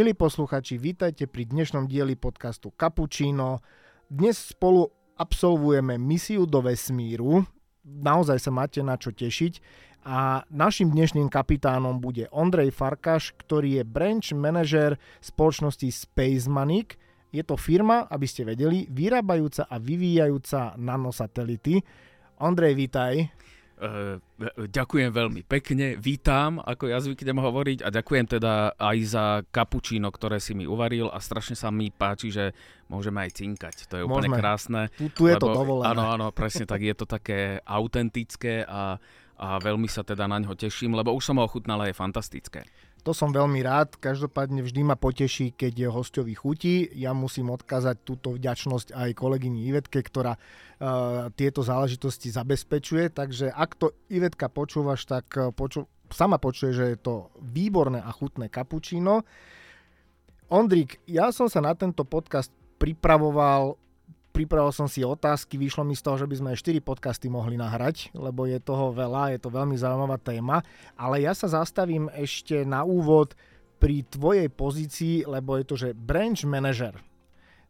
Milí posluchači, vítajte pri dnešnom dieli podcastu Cappuccino. Dnes spolu absolvujeme misiu do vesmíru. Naozaj sa máte na čo tešiť. A našim dnešným kapitánom bude Ondrej Farkaš, ktorý je branch manager spoločnosti Spacemanic. Je to firma, aby ste vedeli, vyrábajúca a vyvíjajúca nanosatelity. Ondrej, vítaj. Uh, ďakujem veľmi pekne, vítam, ako ja zvyknem hovoriť a ďakujem teda aj za kapučíno, ktoré si mi uvaril a strašne sa mi páči, že môžeme aj cinkať, to je úplne môžeme. krásne. Tu, tu je lebo, to dovolené. Áno, áno, presne tak, je to také autentické a, a veľmi sa teda na ňo teším, lebo už som ho ochutnal a je fantastické. To som veľmi rád, každopádne vždy ma poteší, keď je hostovi chutí. Ja musím odkázať túto vďačnosť aj kolegyni Ivetke, ktorá uh, tieto záležitosti zabezpečuje. Takže ak to Ivetka počúvaš, tak uh, poču- sama počuje, že je to výborné a chutné kapučíno. Ondrik, ja som sa na tento podcast pripravoval pripravil som si otázky, vyšlo mi z toho, že by sme aj 4 podcasty mohli nahrať, lebo je toho veľa, je to veľmi zaujímavá téma, ale ja sa zastavím ešte na úvod pri tvojej pozícii, lebo je to, že branch manager.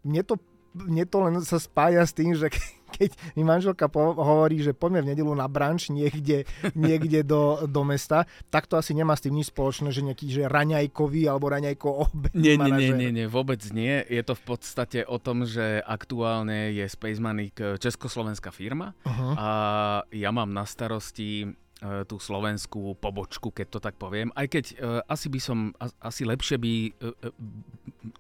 Mne to mne to len sa spája s tým, že keď mi manželka po- hovorí, že poďme v nedelu na branč niekde, niekde do, do mesta, tak to asi nemá s tým nič spoločné, že nejaký že raňajkový alebo raňajko obed. Nie, nie, nie, nie, nie, vôbec nie. Je to v podstate o tom, že aktuálne je Space Money československá firma uh-huh. a ja mám na starosti tú slovenskú pobočku, keď to tak poviem. Aj keď uh, asi by som, asi lepšie by, uh,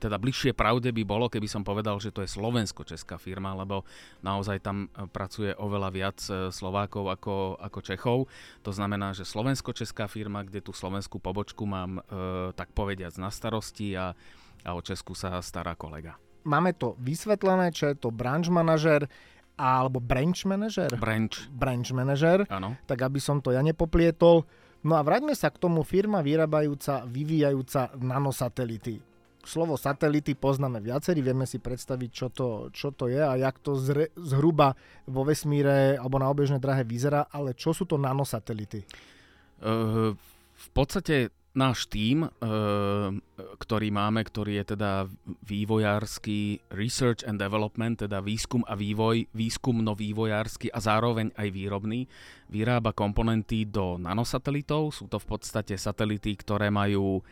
teda bližšie pravde by bolo, keby som povedal, že to je slovensko-česká firma, lebo naozaj tam pracuje oveľa viac Slovákov ako, ako Čechov. To znamená, že slovensko-česká firma, kde tú slovenskú pobočku mám, uh, tak povediac, na starosti a, a o Česku sa stará kolega. Máme to vysvetlené, čo je to branch manažer alebo branch manager? Branch. Branch manager, Áno. tak aby som to ja nepoplietol. No a vráťme sa k tomu firma vyrábajúca, vyvíjajúca nanosatelity. Slovo satelity poznáme viacerí, vieme si predstaviť, čo to, čo to je a jak to zre, zhruba vo vesmíre alebo na obežnej drahe vyzerá, ale čo sú to nanosatelity? Uh, v podstate náš tím, eh, ktorý máme, ktorý je teda vývojársky research and development, teda výskum a vývoj, výskumno-vývojársky a zároveň aj výrobný, vyrába komponenty do nanosatelitov. Sú to v podstate satelity, ktoré majú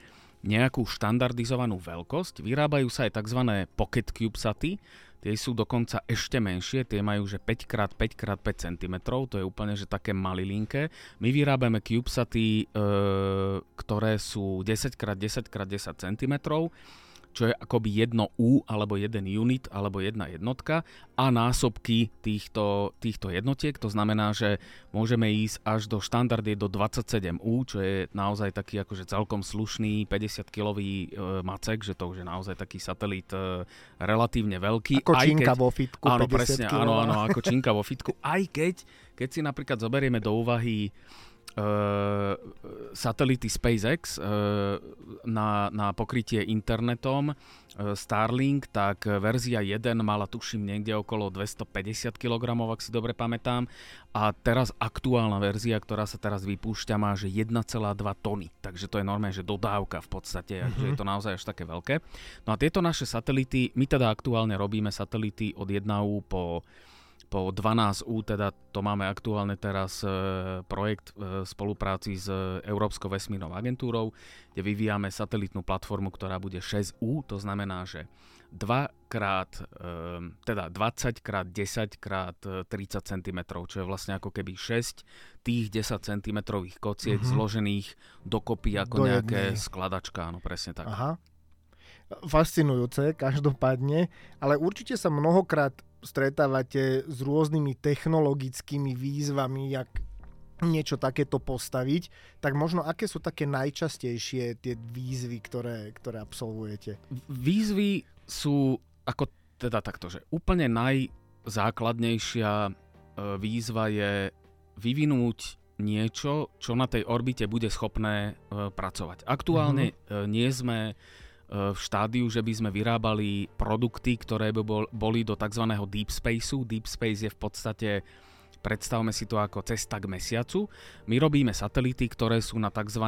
nejakú štandardizovanú veľkosť. Vyrábajú sa aj tzv. pocket CubeSaty, Tie sú dokonca ešte menšie, tie majú že 5x5x5 cm, to je úplne že také malilinké. My vyrábame CubeSaty, e, ktoré sú 10x10x10 cm čo je akoby jedno U alebo jeden unit alebo jedna jednotka a násobky týchto, týchto jednotiek. To znamená, že môžeme ísť až do štandardy do 27 U, čo je naozaj taký akože celkom slušný 50-kilový e, macek, že to už je naozaj taký satelit e, relatívne veľký. Ako činka keď, vo fitku, áno, presne, áno, áno, ako činka vo fitku. Aj keď, keď si napríklad zoberieme do úvahy uh, satelity SpaceX uh, na, na pokrytie internetom uh, Starlink, tak verzia 1 mala tuším niekde okolo 250 kg, ak si dobre pamätám. A teraz aktuálna verzia, ktorá sa teraz vypúšťa, má že 1,2 tony. Takže to je normálne, že dodávka v podstate, mm-hmm. že je to naozaj až také veľké. No a tieto naše satelity, my teda aktuálne robíme satelity od 1U po po 12U, teda to máme aktuálne teraz e, projekt v spolupráci s Európskou vesmírnou agentúrou, kde vyvíjame satelitnú platformu, ktorá bude 6U, to znamená, že 2 krát, e, teda 20 krát 10 krát 30 cm, čo je vlastne ako keby 6 tých 10 cm kociek mm-hmm. zložených dokopy ako Do nejaké jednej. skladačka, áno presne tak. Aha. Fascinujúce, každopádne, ale určite sa mnohokrát stretávate s rôznymi technologickými výzvami, jak niečo takéto postaviť, tak možno aké sú také najčastejšie tie výzvy, ktoré, ktoré absolvujete? Výzvy sú ako teda takto, že úplne najzákladnejšia e, výzva je vyvinúť niečo, čo na tej orbite bude schopné e, pracovať. Aktuálne mm-hmm. nie sme v štádiu, že by sme vyrábali produkty, ktoré by bol, boli do tzv. deep spaceu. Deep space je v podstate predstavme si to ako cesta k mesiacu. My robíme satelity, ktoré sú na tzv.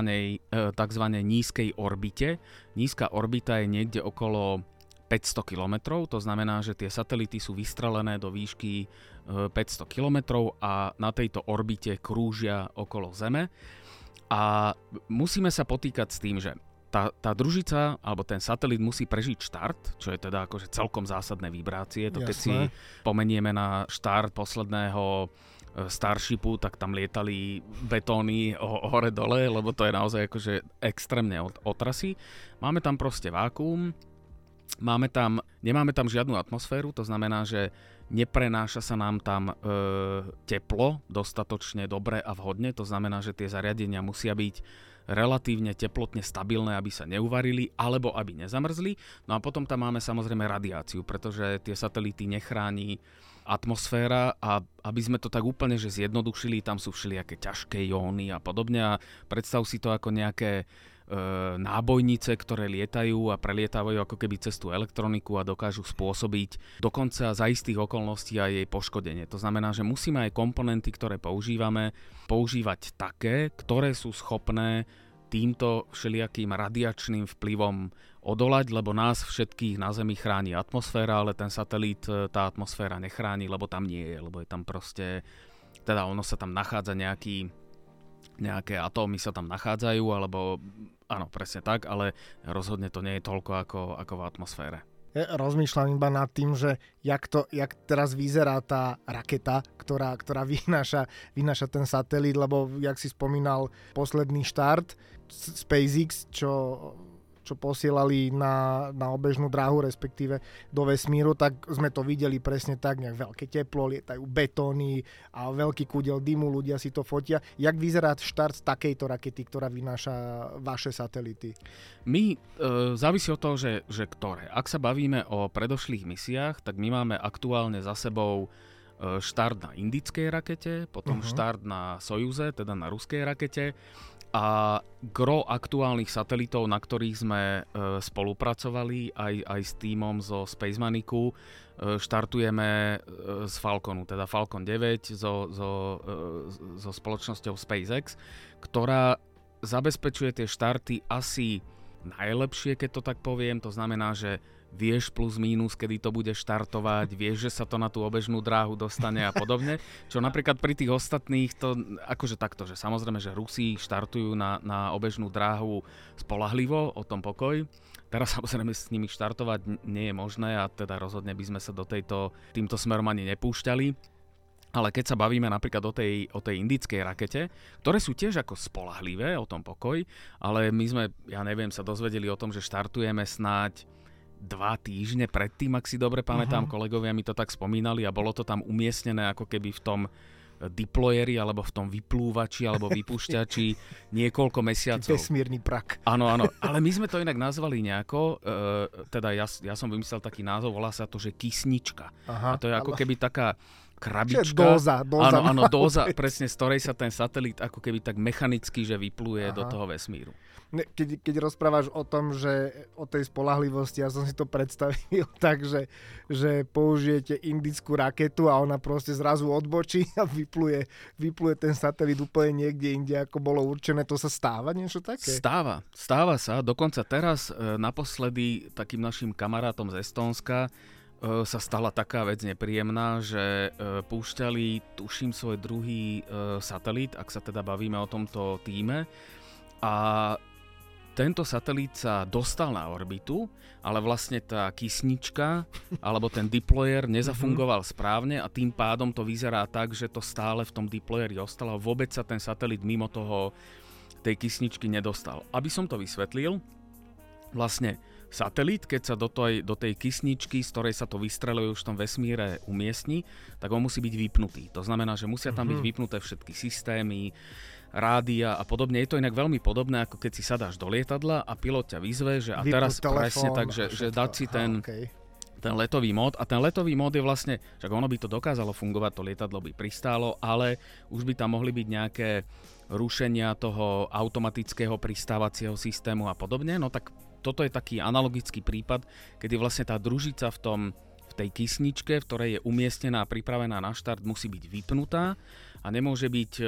tzv. nízkej orbite. Nízka orbita je niekde okolo 500 km, to znamená, že tie satelity sú vystrelené do výšky 500 km a na tejto orbite krúžia okolo Zeme. A musíme sa potýkať s tým, že tá, tá družica alebo ten satelit musí prežiť štart, čo je teda akože celkom zásadné vibrácie. To keď si pomenieme na štart posledného e, Starshipu, tak tam lietali betóny hore-dole, lebo to je naozaj akože extrémne otrasy. Máme tam proste vákuum, máme tam, nemáme tam žiadnu atmosféru, to znamená, že neprenáša sa nám tam e, teplo dostatočne dobre a vhodne, to znamená, že tie zariadenia musia byť relatívne teplotne stabilné, aby sa neuvarili alebo aby nezamrzli. No a potom tam máme samozrejme radiáciu, pretože tie satelity nechráni atmosféra a aby sme to tak úplne že zjednodušili, tam sú všelijaké ťažké jóny a podobne a predstav si to ako nejaké nábojnice, ktoré lietajú a prelietávajú ako keby cez tú elektroniku a dokážu spôsobiť dokonca za istých okolností aj jej poškodenie. To znamená, že musíme aj komponenty, ktoré používame, používať také, ktoré sú schopné týmto všelijakým radiačným vplyvom odolať, lebo nás všetkých na Zemi chráni atmosféra, ale ten satelít e, tá atmosféra nechráni, lebo tam nie je, lebo je tam proste, teda ono sa tam nachádza nejaký nejaké atómy sa tam nachádzajú, alebo áno, presne tak, ale rozhodne to nie je toľko ako, ako v atmosfére. Ja rozmýšľam iba nad tým, že jak, to, jak teraz vyzerá tá raketa, ktorá, ktorá vynáša, vynáša ten satelit, lebo jak si spomínal, posledný štart SpaceX, čo čo posielali na, na obežnú dráhu, respektíve do vesmíru, tak sme to videli presne tak, nejak veľké teplo, lietajú betóny a veľký kúdel dymu, ľudia si to fotia. Jak vyzerá štart takejto rakety, ktorá vynáša vaše satelity? My, e, závisí od toho, že, že ktoré. Ak sa bavíme o predošlých misiách, tak my máme aktuálne za sebou e, štart na indickej rakete, potom uh-huh. štart na Sojuze, teda na ruskej rakete a gro aktuálnych satelitov, na ktorých sme e, spolupracovali aj, aj s týmom zo Space Manicu, e, štartujeme e, z Falconu, teda Falcon 9 so, so, so spoločnosťou SpaceX, ktorá zabezpečuje tie štarty asi najlepšie, keď to tak poviem. To znamená, že vieš plus mínus, kedy to bude štartovať, vieš, že sa to na tú obežnú dráhu dostane a podobne. Čo napríklad pri tých ostatných, to akože takto, že samozrejme, že Rusi štartujú na, na obežnú dráhu spolahlivo, o tom pokoj. Teraz samozrejme s nimi štartovať nie je možné a teda rozhodne by sme sa do tejto, týmto smerom ani nepúšťali. Ale keď sa bavíme napríklad o tej, o tej indickej rakete, ktoré sú tiež ako spolahlivé, o tom pokoj, ale my sme, ja neviem, sa dozvedeli o tom, že štartujeme snáď dva týždne predtým, ak si dobre pamätám, uh-huh. kolegovia mi to tak spomínali a bolo to tam umiestnené ako keby v tom eh, deployeri alebo v tom vyplúvači alebo vypúšťači niekoľko mesiacov. Vesmírny prak. Áno, áno, ale my sme to inak nazvali nejako, uh, teda ja, ja som vymyslel taký názov, volá sa to, že kysnička. Aha, a to je ako keby taká krabička. Dóza, dóza. Áno, áno, dóza, presne z ktorej sa ten satelit ako keby tak mechanicky, že vypluje Aha. do toho vesmíru keď, keď rozprávaš o tom, že o tej spolahlivosti, ja som si to predstavil tak, že, že použijete indickú raketu a ona proste zrazu odbočí a vypluje, vypluje ten satelit úplne niekde inde, ako bolo určené. To sa stáva niečo také? Stáva, stáva sa. Dokonca teraz e, naposledy takým našim kamarátom z Estónska sa stala taká vec nepríjemná, že e, púšťali, tuším, svoj druhý satelit, ak sa teda bavíme o tomto týme, a tento satelít sa dostal na orbitu, ale vlastne tá kysnička alebo ten deployer nezafungoval mhm. správne a tým pádom to vyzerá tak, že to stále v tom deployeri ostalo. Vôbec sa ten satelit mimo toho tej kysničky nedostal. Aby som to vysvetlil, vlastne satelit, keď sa do tej, do tej kysničky, z ktorej sa to vystreluje už v tom vesmíre umiestni, tak on musí byť vypnutý. To znamená, že musia tam byť mhm. vypnuté všetky systémy, rádia a podobne. Je to inak veľmi podobné, ako keď si sadáš do lietadla a pilot ťa vyzve, že a teraz telefón, presne tak, že, že dať si ten, Aha, okay. ten letový mód. A ten letový mód je vlastne, však ono by to dokázalo fungovať, to lietadlo by pristálo, ale už by tam mohli byť nejaké rušenia toho automatického pristávacieho systému a podobne. No tak toto je taký analogický prípad, kedy vlastne tá družica v tom v tej kysničke, v ktorej je umiestnená a pripravená na štart, musí byť vypnutá a nemôže byť e,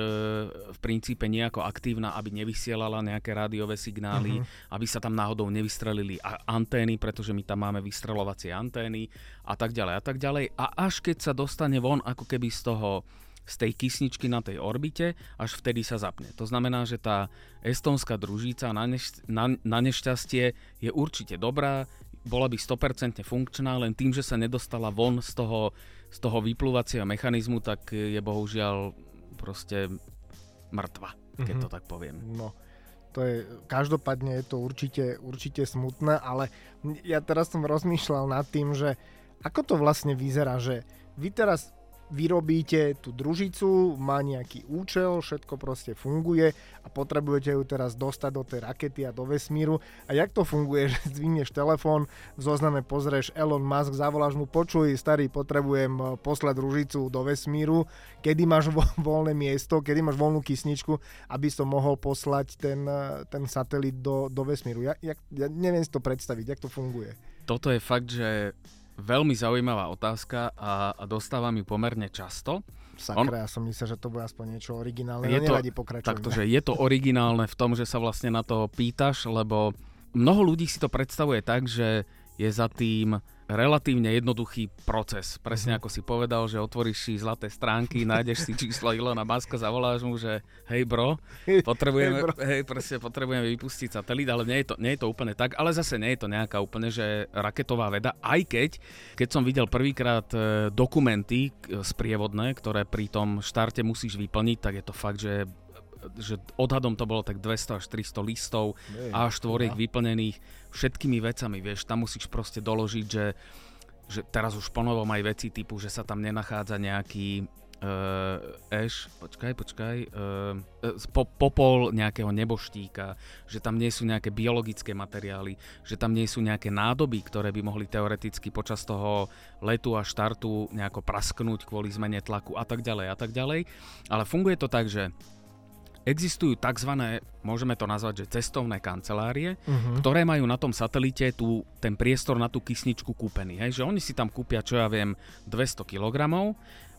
v princípe nejako aktívna, aby nevysielala nejaké rádiové signály, uh-huh. aby sa tam náhodou nevystrelili antény, pretože my tam máme vystrelovacie antény a tak ďalej a tak ďalej. A až keď sa dostane von ako keby z toho z tej kysničky na tej orbite, až vtedy sa zapne. To znamená, že tá estonská družíca na, neš- na, na nešťastie je určite dobrá, bola by 100% funkčná, len tým, že sa nedostala von z toho z toho vyplúvacieho mechanizmu, tak je bohužiaľ proste mŕtva, keď mm-hmm. to tak poviem. No, to je, každopádne je to určite, určite smutné, ale ja teraz som rozmýšľal nad tým, že ako to vlastne vyzerá, že vy teraz vyrobíte tú družicu, má nejaký účel, všetko proste funguje a potrebujete ju teraz dostať do tej rakety a do vesmíru. A jak to funguje, že zdvihneš telefón, v zozname pozrieš Elon Musk, zavoláš mu, počuj, starý, potrebujem eh, poslať družicu do vesmíru, kedy máš vo, voľné miesto, kedy máš voľnú kysničku, aby som mohol poslať ten, eh, ten satelit do, do vesmíru. Ja, ja, ja neviem si to predstaviť, jak to funguje. Toto je fakt, že veľmi zaujímavá otázka a, a dostávam ju pomerne často. Sakra, On, ja som myslel, že to bude aspoň niečo originálne, je no to, Takto, že je to originálne v tom, že sa vlastne na to pýtaš, lebo mnoho ľudí si to predstavuje tak, že je za tým relatívne jednoduchý proces. Presne mhm. ako si povedal, že otvoríš si zlaté stránky, nájdeš si číslo Ilona Maska, zavoláš mu, že hej bro, potrebujeme, hey bro. Hej, presne, potrebujeme vypustiť satelit, ale nie je, to, nie je to úplne tak, ale zase nie je to nejaká úplne, že raketová veda, aj keď, keď som videl prvýkrát e, dokumenty sprievodné, ktoré pri tom štarte musíš vyplniť, tak je to fakt, že že odhadom to bolo tak 200 až 300 listov a štvoriek vyplnených všetkými vecami, vieš, tam musíš proste doložiť, že, že teraz už ponovom aj veci typu, že sa tam nenachádza nejaký uh, eš, počkaj, počkaj, uh, po, popol nejakého neboštíka, že tam nie sú nejaké biologické materiály, že tam nie sú nejaké nádoby, ktoré by mohli teoreticky počas toho letu a štartu nejako prasknúť kvôli zmene tlaku a tak ďalej a tak ďalej. Ale funguje to tak, že existujú tzv. môžeme to nazvať, že cestovné kancelárie, uh-huh. ktoré majú na tom satelite tú, ten priestor na tú kysničku kúpený. Hej? Že oni si tam kúpia, čo ja viem, 200 kg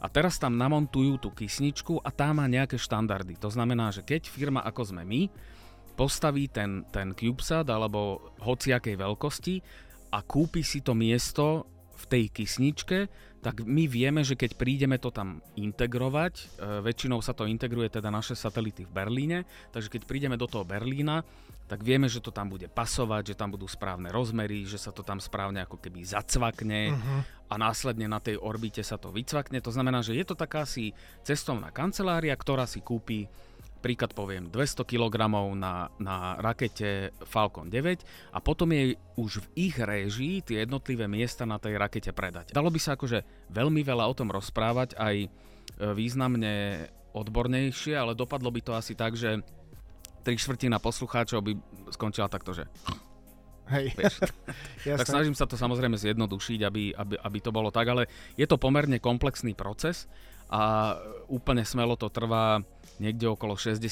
a teraz tam namontujú tú kysničku a tá má nejaké štandardy. To znamená, že keď firma ako sme my postaví ten, ten CubeSat alebo hociakej veľkosti a kúpi si to miesto v tej kysničke, tak my vieme, že keď prídeme to tam integrovať, e, väčšinou sa to integruje teda naše satelity v Berlíne, takže keď prídeme do toho Berlína, tak vieme, že to tam bude pasovať, že tam budú správne rozmery, že sa to tam správne ako keby zacvakne uh-huh. a následne na tej orbite sa to vycvakne. To znamená, že je to taká si cestovná kancelária, ktorá si kúpi príklad poviem, 200 kg na, na rakete Falcon 9 a potom jej už v ich réžii tie jednotlivé miesta na tej rakete predať. Dalo by sa akože veľmi veľa o tom rozprávať, aj e, významne odbornejšie, ale dopadlo by to asi tak, že tri štvrtina poslucháčov by skončila takto, že... Hej. tak snažím sa to samozrejme zjednodušiť, aby, aby, aby to bolo tak, ale je to pomerne komplexný proces a úplne smelo to trvá niekde okolo 60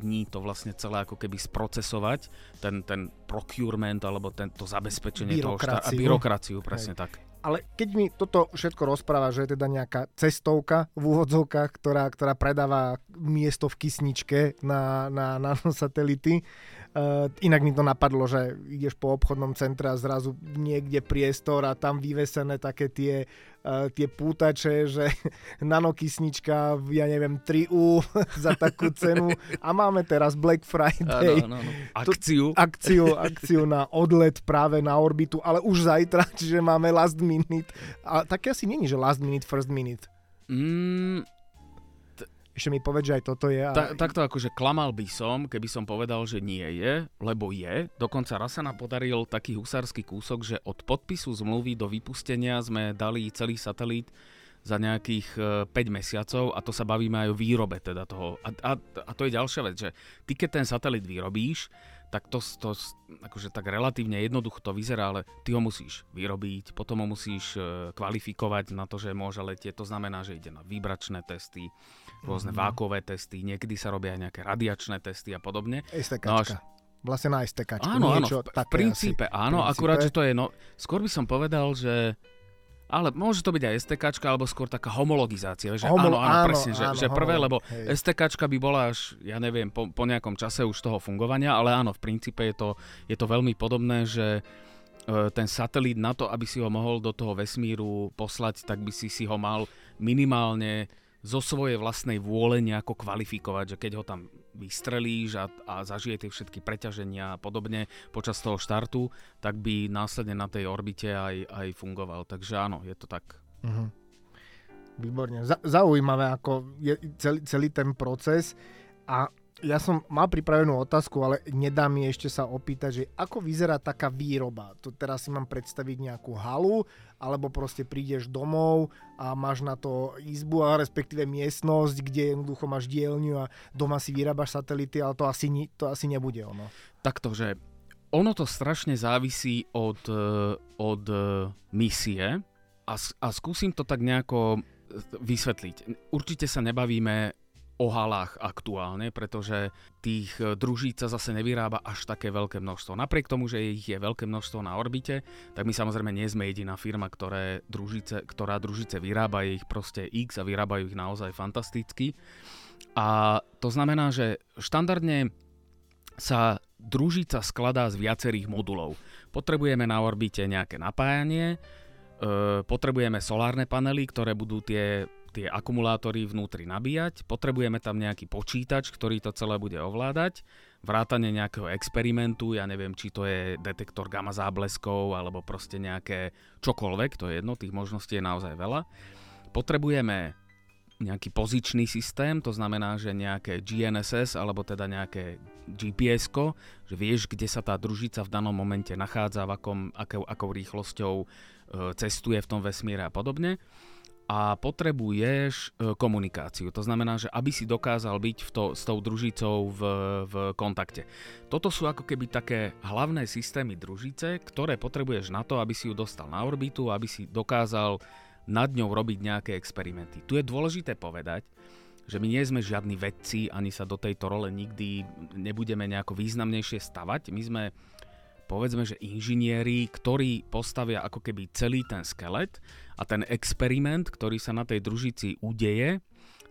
dní to vlastne celé ako keby sprocesovať, ten, ten procurement alebo tento zabezpečenie toho štát, a byrokraciu, presne Hej. tak. Ale keď mi toto všetko rozpráva, že je teda nejaká cestovka v úvodzovkách, ktorá, ktorá predáva miesto v kysničke na, na, na satelity, Uh, inak mi to napadlo, že ideš po obchodnom centre a zrazu niekde priestor a tam vyvesené také tie, uh, tie pútače, že nanokysnička, ja neviem, 3U za takú cenu a máme teraz Black Friday. Ano, ano, ano. Akciu. akciu. Akciu na odlet práve na orbitu, ale už zajtra, čiže máme last minute. A také asi není, že last minute, first minute. Mm, ešte mi povedz, že aj toto je. A... Ta, takto akože klamal by som, keby som povedal, že nie je, lebo je. Dokonca raz sa nám podaril taký husársky kúsok, že od podpisu zmluvy do vypustenia sme dali celý satelít za nejakých 5 e, mesiacov a to sa bavíme aj o výrobe teda toho. A, a, a to je ďalšia vec, že ty keď ten satelit vyrobíš, tak to, to akože tak relatívne jednoducho to vyzerá, ale ty ho musíš vyrobiť, potom ho musíš e, kvalifikovať na to, že môže letieť. To znamená, že ide na výbračné testy, rôzne mm-hmm. vákové testy, niekedy sa robia aj nejaké radiačné testy a podobne. No až... Vlastne na STK. Áno, áno, v, v princípe asi. áno, princípe. akurát, že to je, no, skôr by som povedal, že Ale môže to byť aj STK, alebo skôr taká homologizácia. Že Homolo- áno, áno, áno, presne, že, áno, že prvé, homolo- lebo hej. STK by bola až, ja neviem, po, po nejakom čase už toho fungovania, ale áno, v princípe je to, je to veľmi podobné, že e, ten satelít na to, aby si ho mohol do toho vesmíru poslať, tak by si si ho mal minimálne zo svojej vlastnej vôle nejako kvalifikovať, že keď ho tam vystrelíš a, a zažije tie všetky preťaženia a podobne počas toho štartu, tak by následne na tej orbite aj, aj fungoval. Takže áno, je to tak. Mhm. Výborne. Za- zaujímavé, ako je celý, celý ten proces. A ja som mal pripravenú otázku, ale nedá mi ešte sa opýtať, že ako vyzerá taká výroba. To teraz si mám predstaviť nejakú halu, alebo proste prídeš domov a máš na to izbu, a respektíve miestnosť, kde jednoducho máš dielňu a doma si vyrábaš satelity, ale to asi, to asi nebude ono. Takto, že ono to strašne závisí od, e, od e, misie a, a skúsim to tak nejako e, vysvetliť. Určite sa nebavíme o halách aktuálne, pretože tých e, družíc sa zase nevyrába až také veľké množstvo. Napriek tomu, že ich je veľké množstvo na orbite, tak my samozrejme nie sme jediná firma, ktoré družice, ktorá družice vyrába, je ich proste X a vyrábajú ich naozaj fantasticky. A to znamená, že štandardne sa družica skladá z viacerých modulov. Potrebujeme na orbite nejaké napájanie, e, potrebujeme solárne panely, ktoré budú tie, tie akumulátory vnútri nabíjať, potrebujeme tam nejaký počítač, ktorý to celé bude ovládať, vrátanie nejakého experimentu, ja neviem, či to je detektor gamma zábleskov, alebo proste nejaké čokoľvek, to je jedno, tých možností je naozaj veľa. Potrebujeme nejaký pozičný systém, to znamená, že nejaké GNSS alebo teda nejaké gps že vieš, kde sa tá družica v danom momente nachádza, v akom, akou, akou rýchlosťou e, cestuje v tom vesmíre a podobne. A potrebuješ e, komunikáciu. To znamená, že aby si dokázal byť v to, s tou družicou v, v kontakte. Toto sú ako keby také hlavné systémy družice, ktoré potrebuješ na to, aby si ju dostal na orbitu, aby si dokázal nad ňou robiť nejaké experimenty. Tu je dôležité povedať, že my nie sme žiadni vedci, ani sa do tejto role nikdy nebudeme nejako významnejšie stavať. My sme povedzme, že inžinieri, ktorí postavia ako keby celý ten skelet a ten experiment, ktorý sa na tej družici udeje,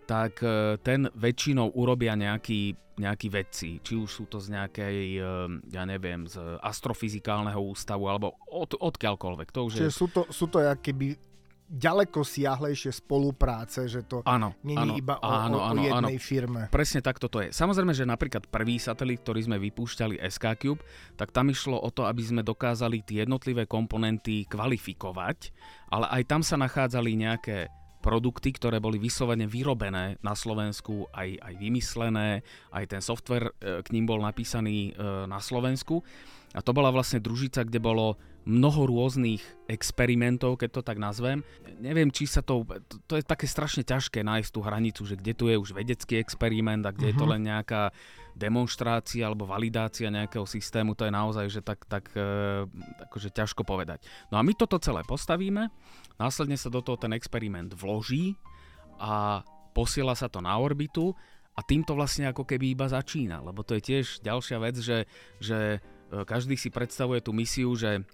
tak e, ten väčšinou urobia nejakí, nejakí vedci. Či už sú to z nejakej, e, ja neviem, z astrofyzikálneho ústavu, alebo od, odkiaľkoľvek. To už je... Čiže sú to, sú to keby ďaleko siahlejšie spolupráce, že to Áno, není áno, iba o, áno, o, o áno, áno. jednej firme. Presne takto to je. Samozrejme, že napríklad prvý satelit, ktorý sme vypúšťali SK Cube, tak tam išlo o to, aby sme dokázali tie jednotlivé komponenty kvalifikovať, ale aj tam sa nachádzali nejaké produkty, ktoré boli vyslovene vyrobené na Slovensku, aj, aj vymyslené, aj ten software e, k ním bol napísaný e, na Slovensku. A to bola vlastne družica, kde bolo mnoho rôznych experimentov, keď to tak nazvem. Neviem, či sa to... To, to je také strašne ťažké nájsť tú hranicu, že kde tu je už vedecký experiment a kde mm-hmm. je to len nejaká demonstrácia alebo validácia nejakého systému, to je naozaj, že tak, tak e, akože ťažko povedať. No a my toto celé postavíme, následne sa do toho ten experiment vloží a posiela sa to na orbitu a týmto vlastne ako keby iba začína, lebo to je tiež ďalšia vec, že, že e, každý si predstavuje tú misiu, že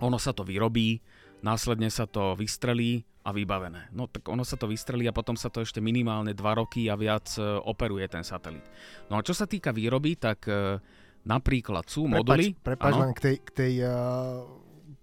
ono sa to vyrobí, následne sa to vystrelí a vybavené. No tak ono sa to vystrelí a potom sa to ešte minimálne 2 roky a viac e, operuje ten satelit. No a čo sa týka výroby, tak e, napríklad sú moduly... Prepač len k tej, k tej uh,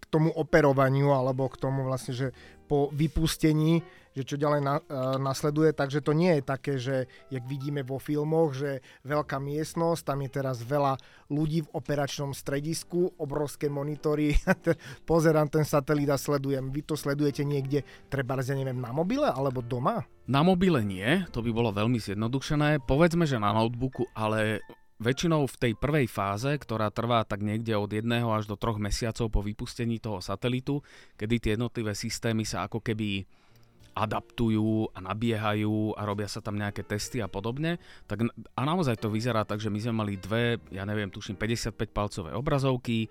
k tomu operovaniu alebo k tomu vlastne, že po vypustení, že čo ďalej na, uh, nasleduje, takže to nie je také, že jak vidíme vo filmoch, že veľká miestnosť, tam je teraz veľa ľudí v operačnom stredisku, obrovské monitory, pozerám ten satelít a sledujem. Vy to sledujete niekde, treba ja neviem, na mobile alebo doma? Na mobile nie, to by bolo veľmi zjednodušené. Povedzme, že na notebooku, ale väčšinou v tej prvej fáze, ktorá trvá tak niekde od jedného až do troch mesiacov po vypustení toho satelitu, kedy tie jednotlivé systémy sa ako keby adaptujú a nabiehajú a robia sa tam nejaké testy a podobne. Tak, a naozaj to vyzerá tak, že my sme mali dve, ja neviem, tuším 55 palcové obrazovky,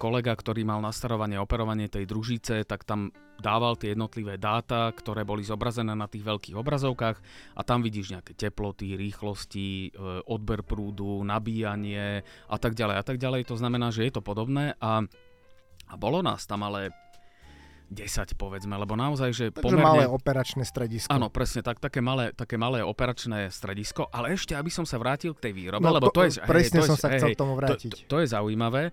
kolega, ktorý mal nastarovanie operovanie tej družice, tak tam dával tie jednotlivé dáta, ktoré boli zobrazené na tých veľkých obrazovkách a tam vidíš nejaké teploty, rýchlosti, e, odber prúdu, nabíjanie a tak ďalej a tak ďalej. To znamená, že je to podobné a, a bolo nás tam ale 10 povedzme, lebo naozaj, že Takže pomerne... malé operačné stredisko. Áno, presne tak, také malé, také malé operačné stredisko, ale ešte, aby som sa vrátil k tej výrobe, No, lebo to- to, je... presne hej, to som je, sa chcel hej, k tomu to, vrátiť. to, to je zaujímavé.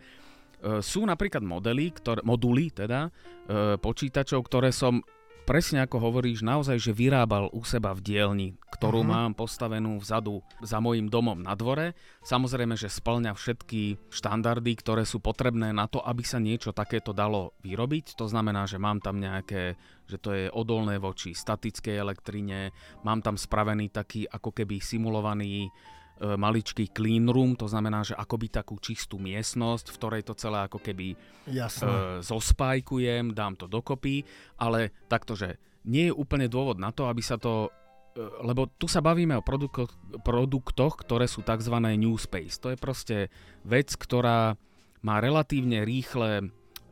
E, Sú napríklad modely, ktoré, moduly teda, e, počítačov, ktoré som presne ako hovoríš, naozaj, že vyrábal u seba v dielni, ktorú Mhm. mám postavenú vzadu za mojim domom na dvore. Samozrejme, že splňa všetky štandardy, ktoré sú potrebné na to, aby sa niečo takéto dalo vyrobiť. To znamená, že mám tam nejaké, že to je odolné voči statickej elektrine, mám tam spravený taký ako keby simulovaný maličký clean room, to znamená, že akoby takú čistú miestnosť, v ktorej to celé ako keby Jasné. e, zospajkujem, dám to dokopy, ale takto, že nie je úplne dôvod na to, aby sa to e, lebo tu sa bavíme o produktoch, produktoch, ktoré sú tzv. new space. To je proste vec, ktorá má relatívne rýchle e,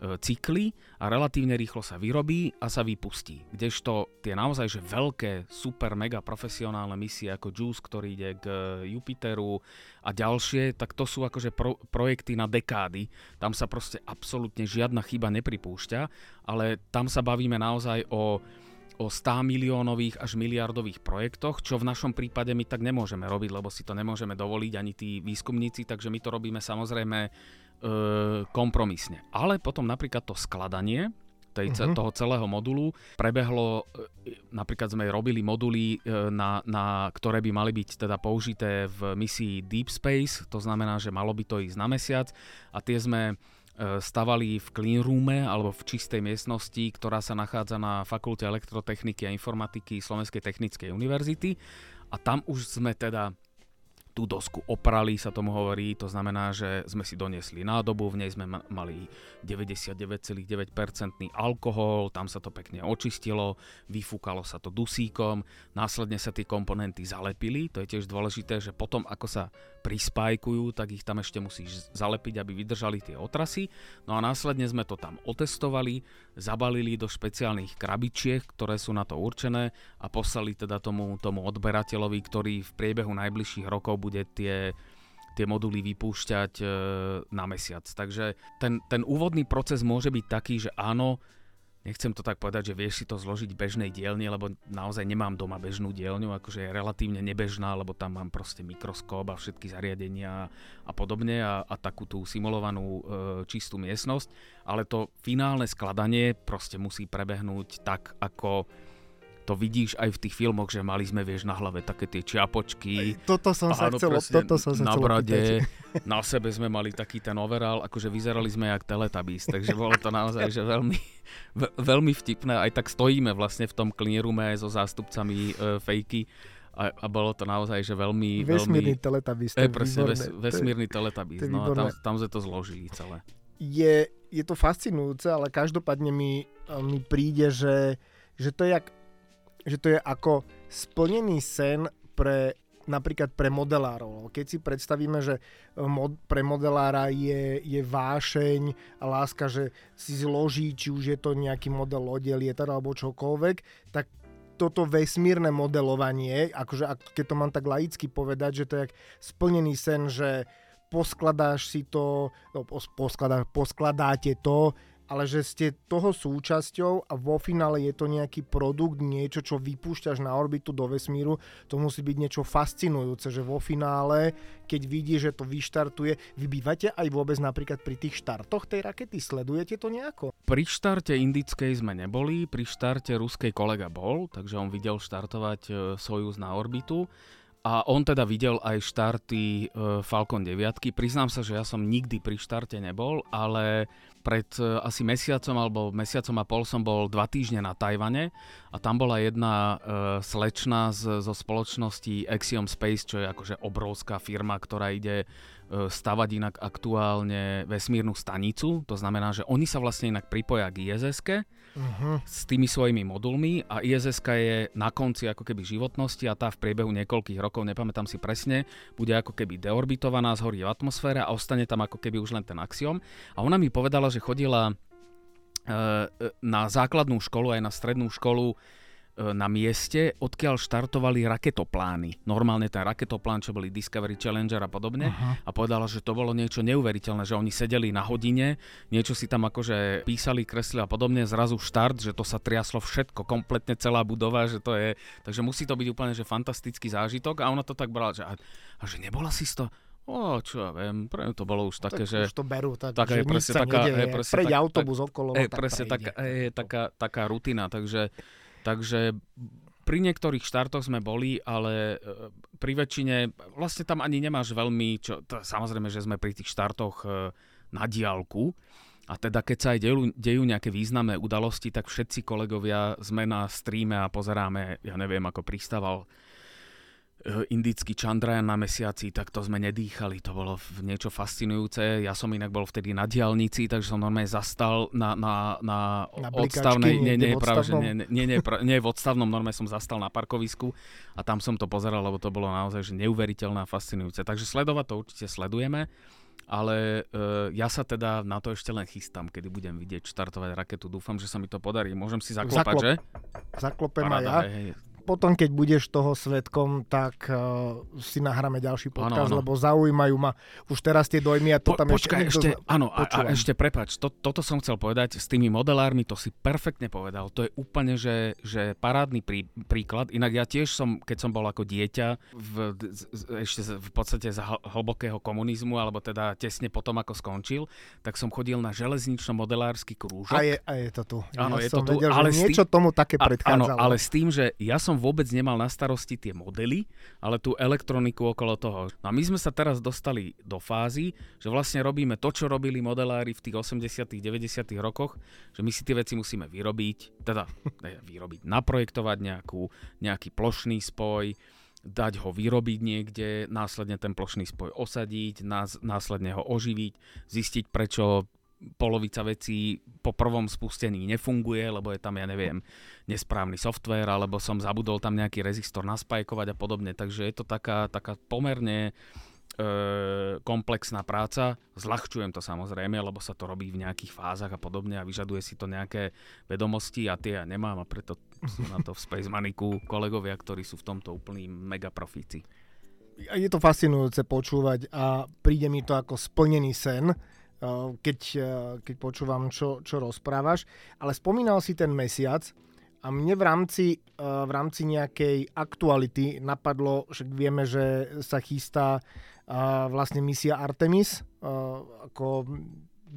cykly a relatívne rýchlo sa vyrobí a sa vypustí. Kdežto tie naozaj že veľké, super, mega profesionálne misie ako JUICE, ktorý ide k Jupiteru a ďalšie, tak to sú akože pro, projekty na dekády. Tam sa proste absolútne žiadna chyba nepripúšťa, ale tam sa bavíme naozaj o o 100 miliónových až miliardových projektoch, čo v našom prípade my tak nemôžeme robiť, lebo si to nemôžeme dovoliť ani tí výskumníci, takže my to robíme samozrejme e, kompromisne. Ale potom napríklad to skladanie tej, uh-huh. toho celého modulu prebehlo, e, napríklad sme robili moduly, e, na, na, ktoré by mali byť teda použité v misii Deep Space, to znamená, že malo by to ísť na mesiac a tie sme stavali v clean roome alebo v čistej miestnosti, ktorá sa nachádza na Fakulte elektrotechniky a informatiky Slovenskej technickej univerzity. A tam už sme teda tú dosku oprali, sa tomu hovorí, to znamená, že sme si doniesli nádobu, v nej sme ma- mali 99,9% alkohol, tam sa to pekne očistilo, vyfúkalo sa to dusíkom, následne sa tie komponenty zalepili, to je tiež dôležité, že potom ako sa prispajkujú, tak ich tam ešte musíš zalepiť, aby vydržali tie otrasy, no a následne sme to tam otestovali, zabalili do špeciálnych krabičiek, ktoré sú na to určené a poslali teda tomu, tomu odberateľovi, ktorý v priebehu najbližších rokov bude tie, tie moduly vypúšťať e, na mesiac. Takže ten, ten úvodný proces môže byť taký, že áno, nechcem to tak povedať, že vieš si to zložiť bežnej dielni, lebo naozaj nemám doma bežnú dielňu, akože je relatívne nebežná, lebo tam mám proste mikroskop a všetky zariadenia a podobne a, a takú tú simulovanú e, čistú miestnosť, ale to finálne skladanie proste musí prebehnúť tak, ako to vidíš aj v tých filmoch, že mali sme, vieš, na hlave také tie čiapočky, Toto som sa Áno, chcel, presne, toto som sa na chcel opýtať. brade, na sebe sme mali taký ten overall, akože vyzerali sme jak Teletubbies, takže bolo to naozaj že veľmi, ve- veľmi vtipné. Aj tak stojíme vlastne v tom aj so zástupcami e, fejky a, a bolo to naozaj že veľmi, Vesmírny veľmi... teletabis, to E, presne, ves, vesmírny je no a tam, tam sme to zložili celé. je, je to fascinujúce, ale každopádne mi, mi príde, že, že, to je jak, že to je ako splnený sen pre napríklad pre modelárov. Keď si predstavíme, že mod, pre modelára je, je vášeň a láska, že si zloží, či už je to nejaký model lode, lietadla alebo čokoľvek, tak toto vesmírne modelovanie, akože ak, keď to mám tak laicky povedať, že to je splnený sen, že poskladáš si to, no, pos, poskladáš, poskladáte to, ale že ste toho súčasťou a vo finále je to nejaký produkt, niečo, čo vypúšťaš na orbitu do vesmíru, to musí byť niečo fascinujúce, že vo finále, keď vidíš, že to vyštartuje, vy bývate aj vôbec napríklad pri tých štartoch tej rakety, sledujete to nejako? Pri štarte indickej sme neboli, pri štarte ruskej kolega bol, takže on videl štartovať e, Sojuz na orbitu. A on teda videl aj štarty e, Falcon 9. Priznám sa, že ja som nikdy pri štarte nebol, ale pred e, asi mesiacom alebo mesiacom a pol som bol dva týždne na Tajvane a tam bola jedna e, slečna z, zo spoločnosti Axiom Space, čo je akože obrovská firma, ktorá ide e, stavať inak aktuálne vesmírnu stanicu. To znamená, že oni sa vlastne inak pripoja k iss Uh-huh. s tými svojimi modulmi a iss je na konci ako keby životnosti a tá v priebehu niekoľkých rokov, nepamätám si presne, bude ako keby deorbitovaná, zhorí v atmosfére a ostane tam ako keby už len ten axiom. A ona mi povedala, že chodila e, e, na základnú školu aj na strednú školu na mieste, odkiaľ štartovali raketoplány. Normálne ten raketoplán, čo boli Discovery Challenger a podobne. Aha. A povedala, že to bolo niečo neuveriteľné, že oni sedeli na hodine, niečo si tam akože písali, kreslili a podobne, zrazu štart, že to sa triaslo všetko, kompletne celá budova, že to je, takže musí to byť úplne že fantastický zážitok a ona to tak brala, že a, a že nebola si to O, čo ja viem, pre to bolo už také, tak že... Už to berú, tak, taká že presne taká, je presne prejde tak, autobus tak, okolo, tak presne taká, je, taká, taká rutina, takže, takže pri niektorých štartoch sme boli, ale e, pri väčšine vlastne tam ani nemáš veľmi, čo, to, samozrejme, že sme pri tých štartoch e, na diálku, a teda keď sa aj dejú, dejú nejaké významné udalosti, tak všetci kolegovia sme na streame a pozeráme, ja neviem, ako pristával indický Chandrayaan na mesiaci, tak to sme nedýchali, to bolo niečo fascinujúce. Ja som inak bol vtedy na diálnici, takže som normálne zastal na, na, na, na odstavnej, nie, nie, práve, že nie, nie, nie, pra, nie, v odstavnom norme som zastal na parkovisku a tam som to pozeral, lebo to bolo naozaj že neuveriteľné a fascinujúce. Takže sledovať to určite sledujeme. Ale uh, ja sa teda na to ešte len chystám, kedy budem vidieť štartovať raketu. Dúfam, že sa mi to podarí. Môžem si zaklopať, Zaklop, že? Zaklopem aj ja. Hej potom, keď budeš toho svetkom, tak uh, si nahráme ďalší podcast, ano, ano. lebo zaujímajú ma už teraz tie dojmy a to po, tam počkaj, ešte, ešte áno, a, a ešte prepač, to, toto som chcel povedať s tými modelármi, to si perfektne povedal, to je úplne, že, že parádny prí, príklad, inak ja tiež som, keď som bol ako dieťa, v, ešte v podstate z hlbokého komunizmu, alebo teda tesne potom, ako skončil, tak som chodil na železnično modelársky krúžok. A je, a je to tu. Áno, ja je to tu. Vedel, ale niečo tým, tomu také predchádzalo. Áno, ale s tým, že ja som som vôbec nemal na starosti tie modely, ale tú elektroniku okolo toho. No a my sme sa teraz dostali do fázy, že vlastne robíme to, čo robili modelári v tých 80 90 rokoch, že my si tie veci musíme vyrobiť, teda vyrobiť, naprojektovať nejakú, nejaký plošný spoj, dať ho vyrobiť niekde, následne ten plošný spoj osadiť, nás, následne ho oživiť, zistiť, prečo polovica vecí po prvom spustení nefunguje, lebo je tam, ja neviem, nesprávny software, alebo som zabudol tam nejaký rezistor naspajkovať a podobne. Takže je to taká, taká pomerne e, komplexná práca. Zľahčujem to samozrejme, lebo sa to robí v nejakých fázach a podobne a vyžaduje si to nejaké vedomosti a tie ja nemám a preto sú na to v Space Maniku kolegovia, ktorí sú v tomto úplní megaprofíci. Je to fascinujúce počúvať a príde mi to ako splnený sen, keď, eh, keď počúvam, čo, čo rozprávaš. Ale spomínal si ten mesiac a mne v rámci, eh, v rámci nejakej aktuality napadlo, že vieme, že sa chystá vlastne misia Artemis, ako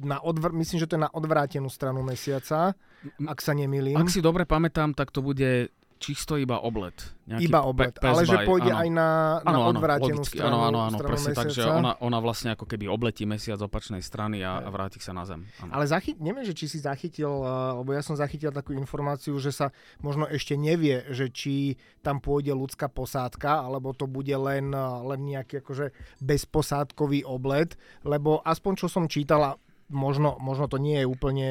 na odvr- myslím, že to je na odvrátenú stranu mesiaca, ak sa nemýlim. Ak si dobre pamätám, tak to bude čisto iba oblet. Nejaký iba oblet, pe- ale že pôjde ano. aj na, na ano, odvrátenú logicky, stranu, áno, áno, áno, stranu presne tak, že ona, ona vlastne ako keby obletí mesiac z opačnej strany a, a vráti sa na zem. Ano. Ale zachyt, neviem, že či si zachytil, eh, lebo ja som zachytil takú informáciu, že sa možno ešte nevie, že či tam pôjde ľudská posádka, alebo to bude len, eh, len nejaký akože bezposádkový oblet, lebo aspoň čo som čítala, možno, možno to nie je úplne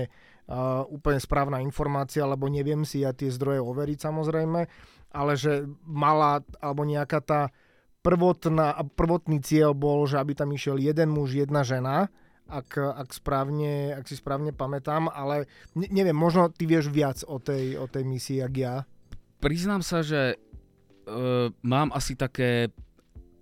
úplne správna informácia, lebo neviem si ja tie zdroje overiť samozrejme, ale že mala, alebo nejaká tá prvotná, prvotný cieľ bol, že aby tam išiel jeden muž, jedna žena, ak, ak, správne, ak si správne pamätám, ale ne, neviem, možno ty vieš viac o tej, o tej misii, jak ja. Priznám sa, že uh, mám asi také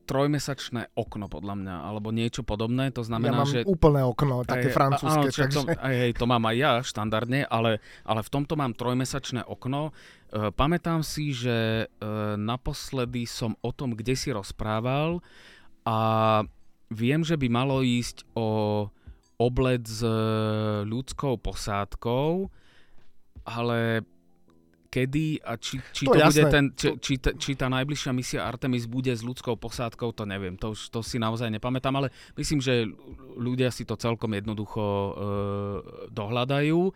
trojmesačné okno podľa mňa, alebo niečo podobné, to znamená, ja mám že... úplné okno, také aj, francúzske. Áno, takže... to, aj, hej, to mám aj ja štandardne, ale, ale v tomto mám trojmesačné okno. E, pamätám si, že e, naposledy som o tom kde si rozprával a viem, že by malo ísť o obled s ľudskou posádkou, ale kedy a či, či to, to bude ten, či, či, či tá najbližšia misia Artemis bude s ľudskou posádkou, to neviem, to, už, to si naozaj nepamätám, ale myslím, že ľudia si to celkom jednoducho e, dohľadajú.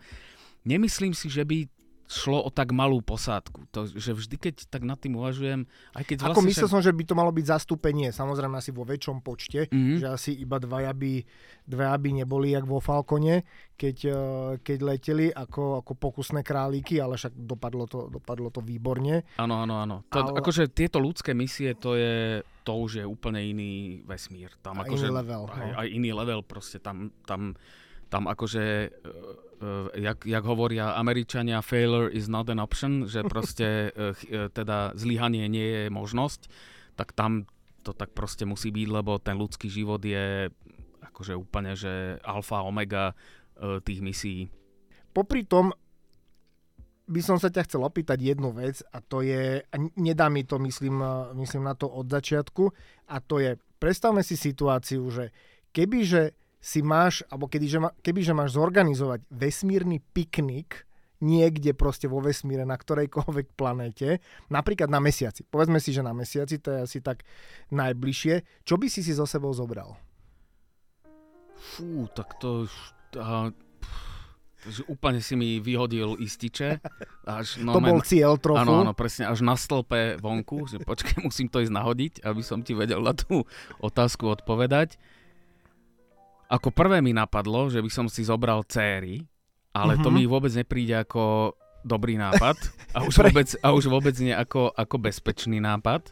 Nemyslím si, že by šlo o tak malú posádku. To, že vždy, keď tak nad tým uvažujem, aj keď vlastne... Ako myslel však... som, že by to malo byť zastúpenie, samozrejme asi vo väčšom počte, mm-hmm. že asi iba dvaja by, dvaja by neboli jak vo Falcone, keď, eh, keď leteli ako, ako pokusné králíky, ale však dopadlo to, dopadlo to výborne. Áno, áno, áno. To, ale... Akože tieto ľudské misie, to je to už je úplne iný vesmír. Tam a akože, iný level. Aj, no. aj iný level, proste tam, tam tam akože, uh, jak, jak hovoria Američania, failure is not an option, že proste uh, teda zlyhanie nie je možnosť, tak tam to tak proste musí byť, lebo ten ľudský život je akože úplne, že alfa, omega uh, tých misií. Popri tom by som sa ťa chcel opýtať jednu vec a to je, a nedá mi to, myslím, myslím na to od začiatku, a to je, predstavme si situáciu, že kebyže si máš, alebo kebyže, kebyže máš zorganizovať vesmírny piknik niekde proste vo vesmíre, na ktorejkoľvek planéte, napríklad na mesiaci. Povedzme si, že na mesiaci, to je asi tak najbližšie. Čo by si si so sebou zobral? Fú, tak to... Uh, že úplne si mi vyhodil ističe. Až, no, to bol cieľ trochu. Áno, áno, presne, až na stĺpe vonku, že počkaj, musím to ísť nahodiť, aby som ti vedel na tú otázku odpovedať. Ako prvé mi napadlo, že by som si zobral céry, ale uh-huh. to mhm. mi vôbec nepríde ako dobrý nápad a už vôbec, a už vôbec nie ako, ako bezpečný nápad.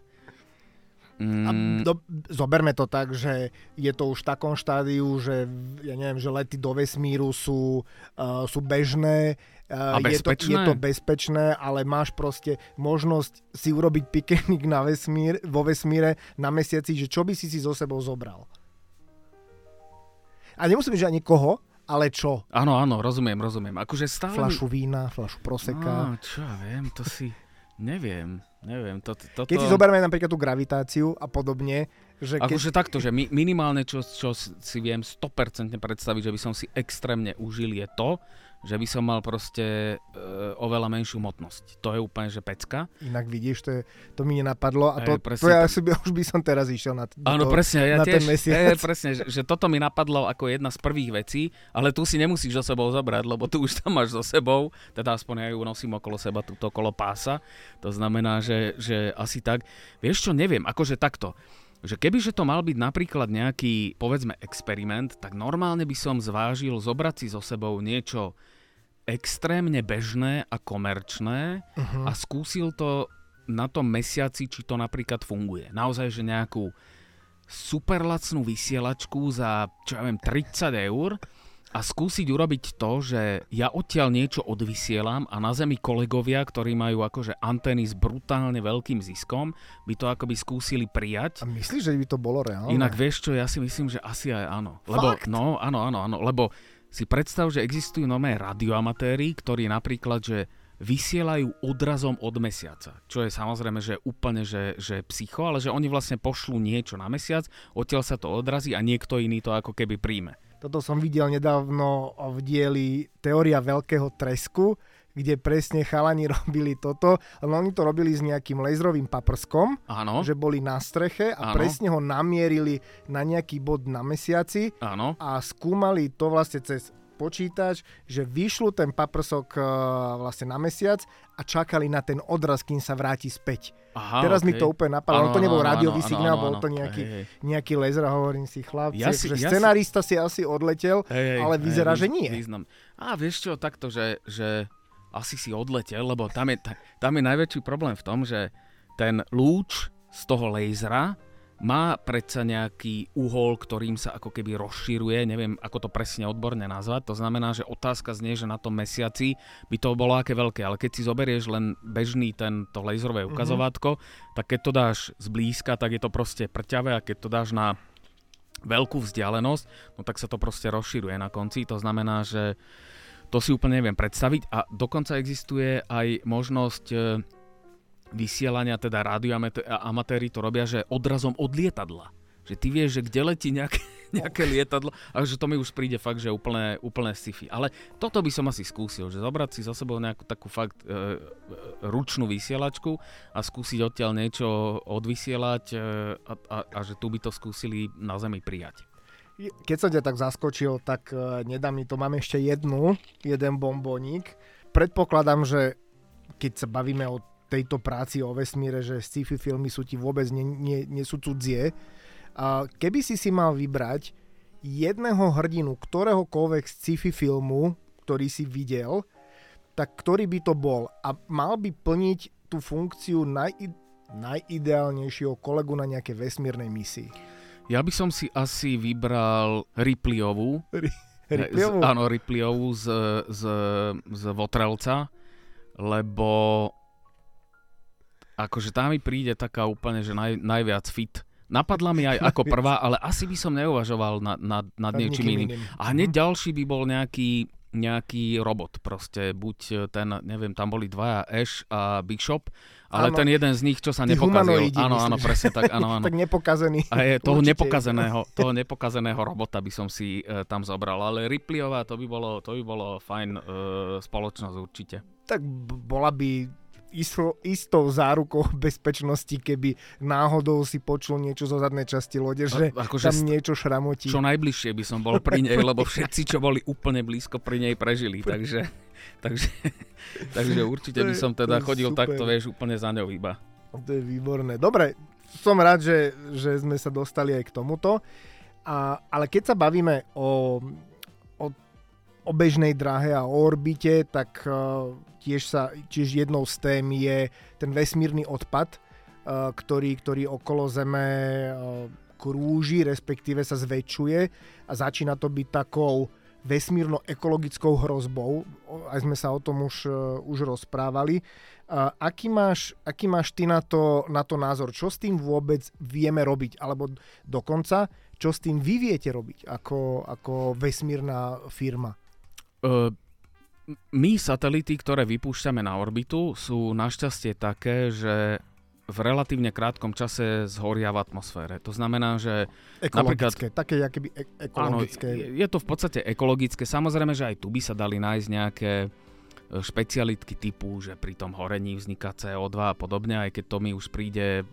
Mm. A do, zoberme to tak, že je to už v takom štádiu, že ja neviem, že lety do vesmíru sú, uh, sú bežné, uh, je, to, je to bezpečné, ale máš proste možnosť si urobiť piknik na vesmír, vo vesmíre na mesiaci, že čo by si si so sebou zobral. A nemusí byť, že ani koho, ale čo? Áno, áno, rozumiem, rozumiem. Akože stále... Flašu vína, flašu proseka. No, čo ja viem, to si... Neviem, neviem. To, to, Keď si zoberieme napríklad tú gravitáciu a podobne, že keď... Akože takto, že mi, minimálne čo, čo si viem 100% predstaviť, že by som si extrémne užil je to, že by som mal proste e, oveľa menšiu hmotnosť. To je úplne, že pecka. Inak vidíš, to, je, to mi nenapadlo a to, to ja asi by, už by som teraz išiel na, Áno, presne, ja na tiež, ten mesiac. Je, presne, že, že toto mi napadlo ako jedna z prvých vecí, ale tu si nemusíš so sebou zobrať, lebo tu už tam máš so sebou, teda aspoň ja ju nosím okolo seba, túto okolo pása. To znamená, že, že asi tak. Vieš čo, neviem, akože takto že kebyže to mal byť napríklad nejaký, povedzme, experiment, tak normálne by som zvážil zobrať si so sebou niečo extrémne bežné a komerčné uh-huh. a skúsil to na tom mesiaci, či to napríklad funguje. Naozaj, že nejakú super lacnú vysielačku za, čo ja viem, 30 eur a skúsiť urobiť to, že ja odtiaľ niečo odvysielam a na zemi kolegovia, ktorí majú akože antény s brutálne veľkým ziskom, by to akoby skúsili prijať. A myslíš, že by to bolo reálne? Inak vieš čo, ja si myslím, že asi aj áno. Lebo, Fakt? No, áno, áno, áno, lebo si predstav, že existujú nové radioamatéri, ktorí napríklad, že vysielajú odrazom od mesiaca, čo je samozrejme, že úplne, že, že psycho, ale že oni vlastne pošlú niečo na mesiac, odtiaľ sa to odrazí a niekto iný to ako keby príjme. Toto som videl nedávno v dieli Teória veľkého tresku, kde presne chalani robili toto, ale oni to robili s nejakým laserovým paprskom, Áno. že boli na streche a Áno. presne ho namierili na nejaký bod na mesiaci Áno. a skúmali to vlastne cez počítač, že vyšlo ten paprsok uh, vlastne na mesiac a čakali na ten odraz, kým sa vráti späť. Aha, Teraz okay. mi to úplne napadlo, to nebol rádiový signál, bol to nejaký, hej, hej. nejaký laser hovorím si, chlapci, ja si, že ja scenárista si... si asi odletel, hej, ale vyzerá, hej, že nie. Význam. A vieš čo, takto, že, že asi si odletel, lebo tam je, tam je najväčší problém v tom, že ten lúč z toho laser'a má predsa nejaký uhol, ktorým sa ako keby rozširuje, neviem ako to presne odborne nazvať, to znamená, že otázka znie, že na tom mesiaci by to bolo aké veľké, ale keď si zoberieš len bežný tento laserové mhm. ukazovátko, mm-hmm. tak keď to dáš zblízka, tak je to proste prťavé a keď to dáš na veľkú vzdialenosť, no tak sa to proste rozširuje na konci, to znamená, že to si úplne neviem predstaviť a dokonca existuje aj možnosť e, vysielania, teda radioamatéri to robia, že odrazom od lietadla. Že ty vieš, že kde letí nejaké, nejaké lietadlo a že to mi už príde fakt, že úplne, úplne sci-fi. Ale toto by som asi skúsil, že zobrať si za sebou nejakú takú fakt e, e ručnú vysielačku a skúsiť odtiaľ niečo odvysielať e, a, a, a že tu by to skúsili na Zemi prijať. Keď som ťa tak zaskočil, tak uh, nedá mi to. Mám ešte jednu, jeden bombónik. Predpokladám, že keď sa bavíme o tejto práci o vesmíre, že sci-fi filmy sú ti vôbec nie, nie, nie sú cudzie. Keby si si mal vybrať jedného hrdinu ktoréhokoľvek sci-fi filmu, ktorý si videl, tak ktorý by to bol? A mal by plniť tú funkciu naj, najideálnejšieho kolegu na nejakej vesmírnej misii. Ja by som si asi vybral Ripleyovú. Ripleyovú? Áno, Ripleyovú z, z, z Votrelca, lebo akože tá mi príde taká úplne, že naj, najviac fit. Napadla mi aj ako prvá, ale asi by som neuvažoval nad, nad, nad niečím iným. A hneď mm-hmm. ďalší by bol nejaký, nejaký robot proste. Buď ten, neviem, tam boli dvaja Ash a Bishop ale ano, ten jeden z nich, čo sa nepokazil. Áno, áno, presne tak. Áno, áno. tak nepokazený. A je toho nepokazeného, toho nepokazeného robota by som si uh, tam zobral. Ale Ripleyová, to by bolo, to by bolo fajn uh, spoločnosť určite. Tak bola by isto, istou zárukou bezpečnosti, keby náhodou si počul niečo zo zadnej časti lode, že a, akože tam niečo šramotí. Čo najbližšie by som bol pri nej, lebo všetci, čo boli úplne blízko pri nej, prežili. Takže, takže, takže určite by som teda chodil super. takto, vieš, úplne za ňou iba. To je výborné. Dobre, som rád, že, že sme sa dostali aj k tomuto. A, ale keď sa bavíme o, o bežnej dráhe a o orbite, tak uh, tiež, sa, tiež jednou z tém je ten vesmírny odpad, uh, ktorý, ktorý okolo Zeme uh, krúži, respektíve sa zväčšuje a začína to byť takou vesmírno-ekologickou hrozbou. Aj sme sa o tom už, už rozprávali. Aký, máš, aký máš ty na to, na to názor? Čo s tým vôbec vieme robiť? Alebo dokonca, čo s tým vy viete robiť ako, ako vesmírna firma? Uh, my satelity, ktoré vypúšťame na orbitu, sú našťastie také, že v relatívne krátkom čase zhoria v atmosfére. To znamená, že... Ekologické, také keby e- ekologické. Áno, je to v podstate ekologické. Samozrejme, že aj tu by sa dali nájsť nejaké e, špecialitky typu, že pri tom horení vzniká CO2 a podobne, aj keď to mi už príde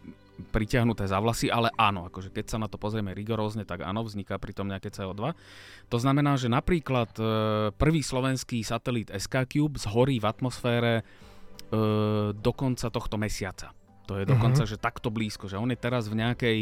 pritiahnuté za vlasy, ale áno, akože keď sa na to pozrieme rigorózne, tak áno, vzniká pri tom nejaké CO2. To znamená, že napríklad e, prvý slovenský satelit SK Cube zhorí v atmosfére e, do konca tohto mesiaca. To je dokonca, mm-hmm. že takto blízko, že on je teraz v nejakej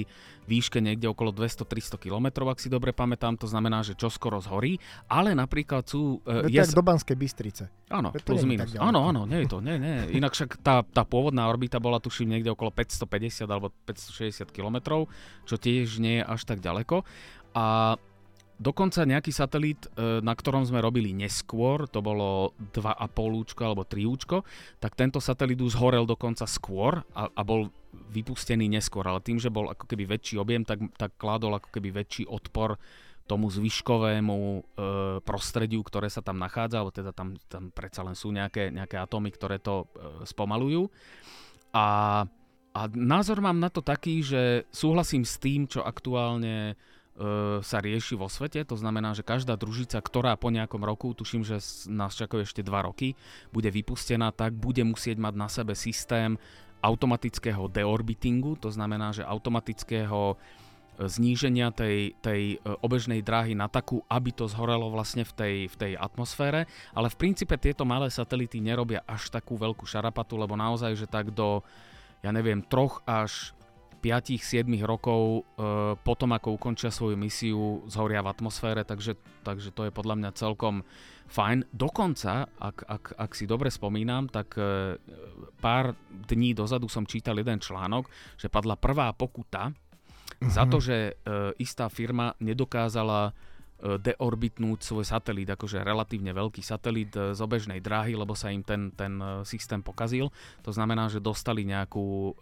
výške niekde okolo 200-300 km, ak si dobre pamätám, to znamená, že čoskoro zhorí, ale napríklad sú... Uh, je tak do Banskej Bystrice. Áno, plus minus. Áno, áno, nie je to, nie, nie. Inak však tá, tá pôvodná orbita bola tuším niekde okolo 550 alebo 560 km, čo tiež nie je až tak ďaleko. A Dokonca nejaký satelit, e, na ktorom sme robili neskôr, to bolo 2,5 účko alebo 3 účko, tak tento satelit už zhorel dokonca skôr a, a bol vypustený neskôr, ale tým, že bol ako keby väčší objem, tak, tak kládol ako keby väčší odpor tomu zvyškovému e, prostrediu, ktoré sa tam nachádza, alebo teda tam, tam predsa len sú nejaké, nejaké atómy, ktoré to e, spomalujú. A, a názor mám na to taký, že súhlasím s tým, čo aktuálne sa rieši vo svete. To znamená, že každá družica, ktorá po nejakom roku, tuším, že nás čakajú ešte 2 roky, bude vypustená, tak bude musieť mať na sebe systém automatického deorbitingu, to znamená, že automatického e, zníženia tej, tej e, obežnej dráhy na takú, aby to zhorelo vlastne v tej, v tej atmosfére. Ale v princípe tieto malé satelity nerobia až takú veľkú šarapatu, lebo naozaj, že tak do, ja neviem, troch až 5-7 rokov e, potom, ako ukončia svoju misiu, zhoria v atmosfére, takže, takže to je podľa mňa celkom fajn. Dokonca, ak, ak, ak si dobre spomínam, tak e, pár dní dozadu som čítal jeden článok, že padla prvá pokuta mm-hmm. za to, že e, istá firma nedokázala deorbitnúť svoj satelit, akože relatívne veľký satelit e, z obežnej dráhy, lebo sa im ten, ten e, systém pokazil. To znamená, že dostali nejakú e,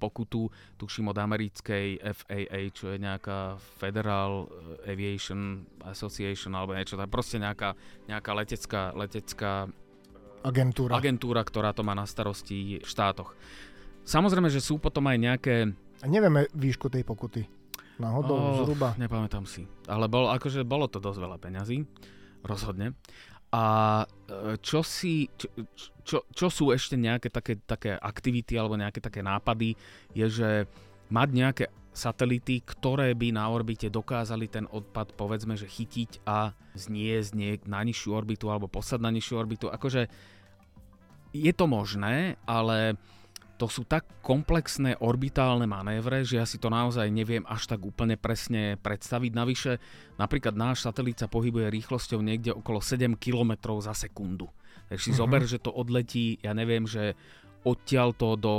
pokutu, tuším od americkej FAA, čo je nejaká Federal Aviation Association alebo niečo, tak proste nejaká, nejaká letecká, letecká agentúra. agentúra, ktorá to má na starosti v štátoch. Samozrejme, že sú potom aj nejaké... A nevieme výšku tej pokuty. Náhodou, oh, zhruba. Nepamätám si. Ale bol, akože bolo to dosť veľa peňazí. Rozhodne. A e, čo si, čo, čo, čo sú ešte nejaké také, také aktivity alebo nejaké také nápady, je, že mať nejaké satelity, ktoré by na orbite dokázali ten odpad povedzme, že chytiť a zniesť niek na nižšiu orbitu alebo poslať na nižšiu orbitu. Akože je to možné, ale to sú tak komplexné orbitálne manévre, že ja si to naozaj neviem až tak úplne presne predstaviť. Navyše, napríklad náš satelit sa pohybuje rýchlosťou niekde okolo 7 km za sekundu. Takže si uh-huh. zober, že to odletí, ja neviem, že odtiaľ to do,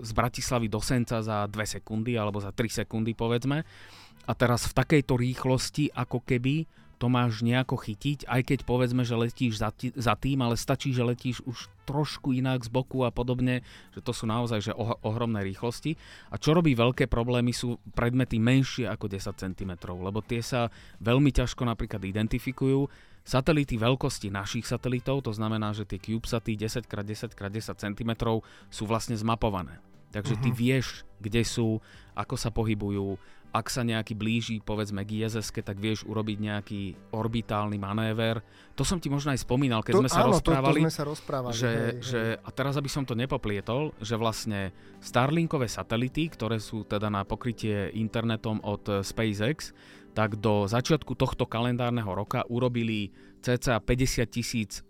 z Bratislavy do Senca za 2 sekundy alebo za 3 sekundy povedzme. A teraz v takejto rýchlosti ako keby to máš nejako chytiť, aj keď povedzme, že letíš za, t- za tým, ale stačí, že letíš už trošku inak z boku a podobne, že to sú naozaj že oh- ohromné rýchlosti. A čo robí veľké problémy sú predmety menšie ako 10 cm, lebo tie sa veľmi ťažko napríklad identifikujú. Satelity veľkosti našich satelitov, to znamená, že tie CubeSaty 10x10x10 cm sú vlastne zmapované. Takže ty mhm. vieš, kde sú, ako sa pohybujú, ak sa nejaký blíži, povedzme k ISS, tak vieš urobiť nejaký orbitálny manéver. To som ti možno aj spomínal, keď to, sme sa áno, rozprávali. To, to sme sa rozprávali. Že, hej, že, hej. a teraz, aby som to nepoplietol, že vlastne Starlinkové satelity, ktoré sú teda na pokrytie internetom od SpaceX, tak do začiatku tohto kalendárneho roka urobili cca 50 tisíc e,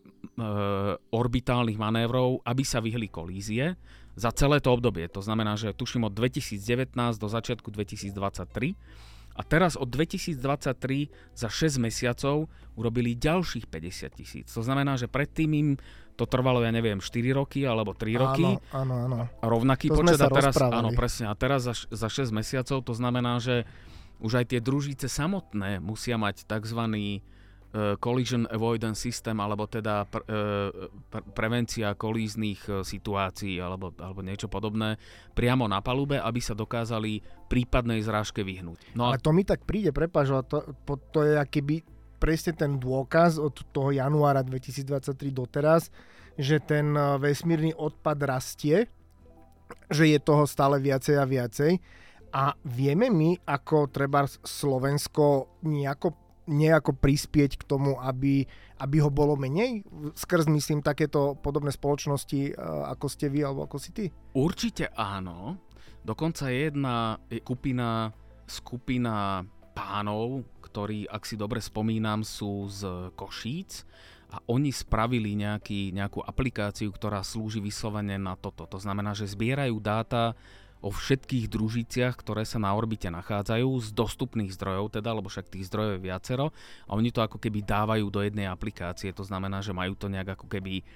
orbitálnych manévrov, aby sa vyhli kolízie za celé to obdobie. To znamená, že tuším od 2019 do začiatku 2023. A teraz od 2023 za 6 mesiacov urobili ďalších 50 tisíc. To znamená, že predtým im to trvalo, ja neviem, 4 roky alebo 3 roky. Áno, áno, áno. Rovnaký to počet. a teraz, áno, presne. A teraz za, za 6 mesiacov to znamená, že už aj tie družice samotné musia mať tzv collision avoidance system, alebo teda pre, pre, prevencia kolíznych e, situácií alebo, alebo niečo podobné priamo na palube, aby sa dokázali prípadnej zrážke vyhnúť. No a... Ale to mi tak príde, prepáč, to, to je akýby presne ten dôkaz od toho januára 2023 doteraz, že ten vesmírny odpad rastie, že je toho stále viacej a viacej. A vieme my, ako treba Slovensko nejako nejako prispieť k tomu, aby, aby ho bolo menej? Skrz, myslím, takéto podobné spoločnosti, e, ako ste vy alebo ako si ty? Určite áno. Dokonca je jedna skupina, skupina pánov, ktorí, ak si dobre spomínam, sú z Košíc a oni spravili nejaký, nejakú aplikáciu, ktorá slúži vyslovene na toto. To znamená, že zbierajú dáta o všetkých družiciach, ktoré sa na orbite nachádzajú z dostupných zdrojov, teda, lebo však tých zdrojov je viacero a oni to ako keby dávajú do jednej aplikácie, to znamená, že majú to nejak ako keby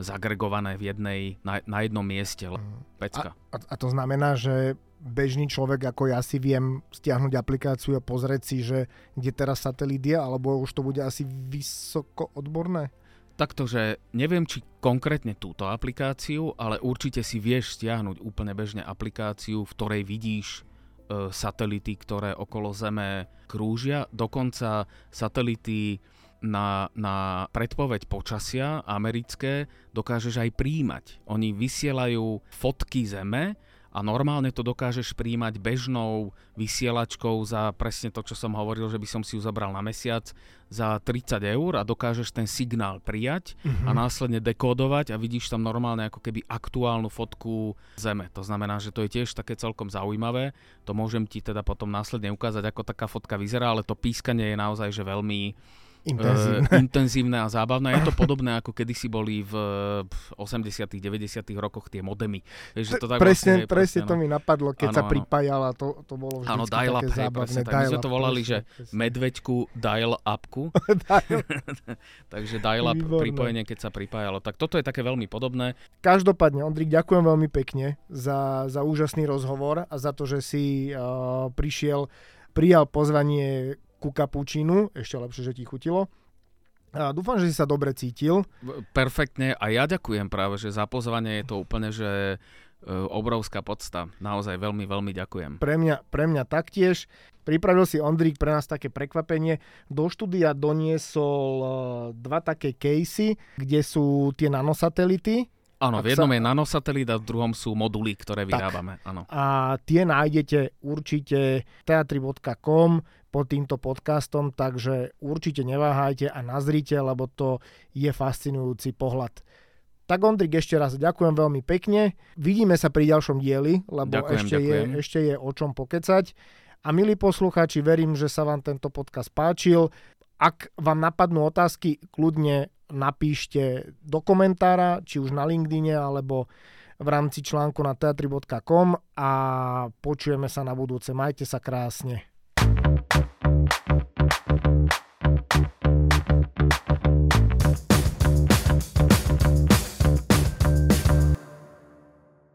zagregované v jednej, na, na jednom mieste. Mhm. Pecka. A, a, a to znamená, že bežný človek ako ja si viem stiahnuť aplikáciu a pozrieť si, že kde teraz satelit je, alebo už to bude asi vysoko odborné? Takto, že neviem, či konkrétne túto aplikáciu, ale určite si vieš stiahnuť úplne bežne aplikáciu, v ktorej vidíš e, satelity, ktoré okolo Zeme krúžia. Dokonca satelity na, na predpoveď počasia americké dokážeš aj príjmať. Oni vysielajú fotky Zeme, a normálne to dokážeš príjmať bežnou vysielačkou za presne to, čo som hovoril, že by som si ju zabral na mesiac za 30 eur a dokážeš ten signál prijať mm-hmm. a následne dekódovať a vidíš tam normálne ako keby aktuálnu fotku Zeme. To znamená, že to je tiež také celkom zaujímavé. To môžem ti teda potom následne ukázať, ako taká fotka vyzerá, ale to pískanie je naozaj že veľmi Intenzívne. Uh, intenzívne a zábavné. Je to podobné, ako kedysi boli v 80 90 rokoch tie modemy. Vieš, že to tak presne, vlastne, presne, presne to no. mi napadlo, keď ano, sa pripájala, to, to bolo vždy také up, zábavné. Hej, tak my sme to volali, presne, že presne. medveďku dial-upku. Takže dial-up pripojenie, keď sa pripájalo. Tak toto je také veľmi podobné. Každopádne, Ondrik, ďakujem veľmi pekne za, za úžasný rozhovor a za to, že si uh, prišiel prijal pozvanie ku kapučínu, ešte lepšie, že ti chutilo. A dúfam, že si sa dobre cítil. Perfektne a ja ďakujem práve, že za pozvanie je to úplne, že e, obrovská podsta. Naozaj veľmi, veľmi ďakujem. Pre mňa, pre mňa taktiež. Pripravil si Ondrík pre nás také prekvapenie. Do štúdia doniesol e, dva také casey, kde sú tie nanosatelity. Áno, v jednom sa... je nanosatelit a v druhom sú moduly, ktoré vyrábame. Áno. A tie nájdete určite teatri.com pod týmto podcastom, takže určite neváhajte a nazrite, lebo to je fascinujúci pohľad. Tak Ondrik, ešte raz ďakujem veľmi pekne. Vidíme sa pri ďalšom dieli, lebo ďakujem, ešte, ďakujem. Je, ešte je o čom pokecať. A milí poslucháči, verím, že sa vám tento podcast páčil. Ak vám napadnú otázky, kľudne napíšte do komentára, či už na LinkedIne, alebo v rámci článku na teatri.com a počujeme sa na budúce. Majte sa krásne.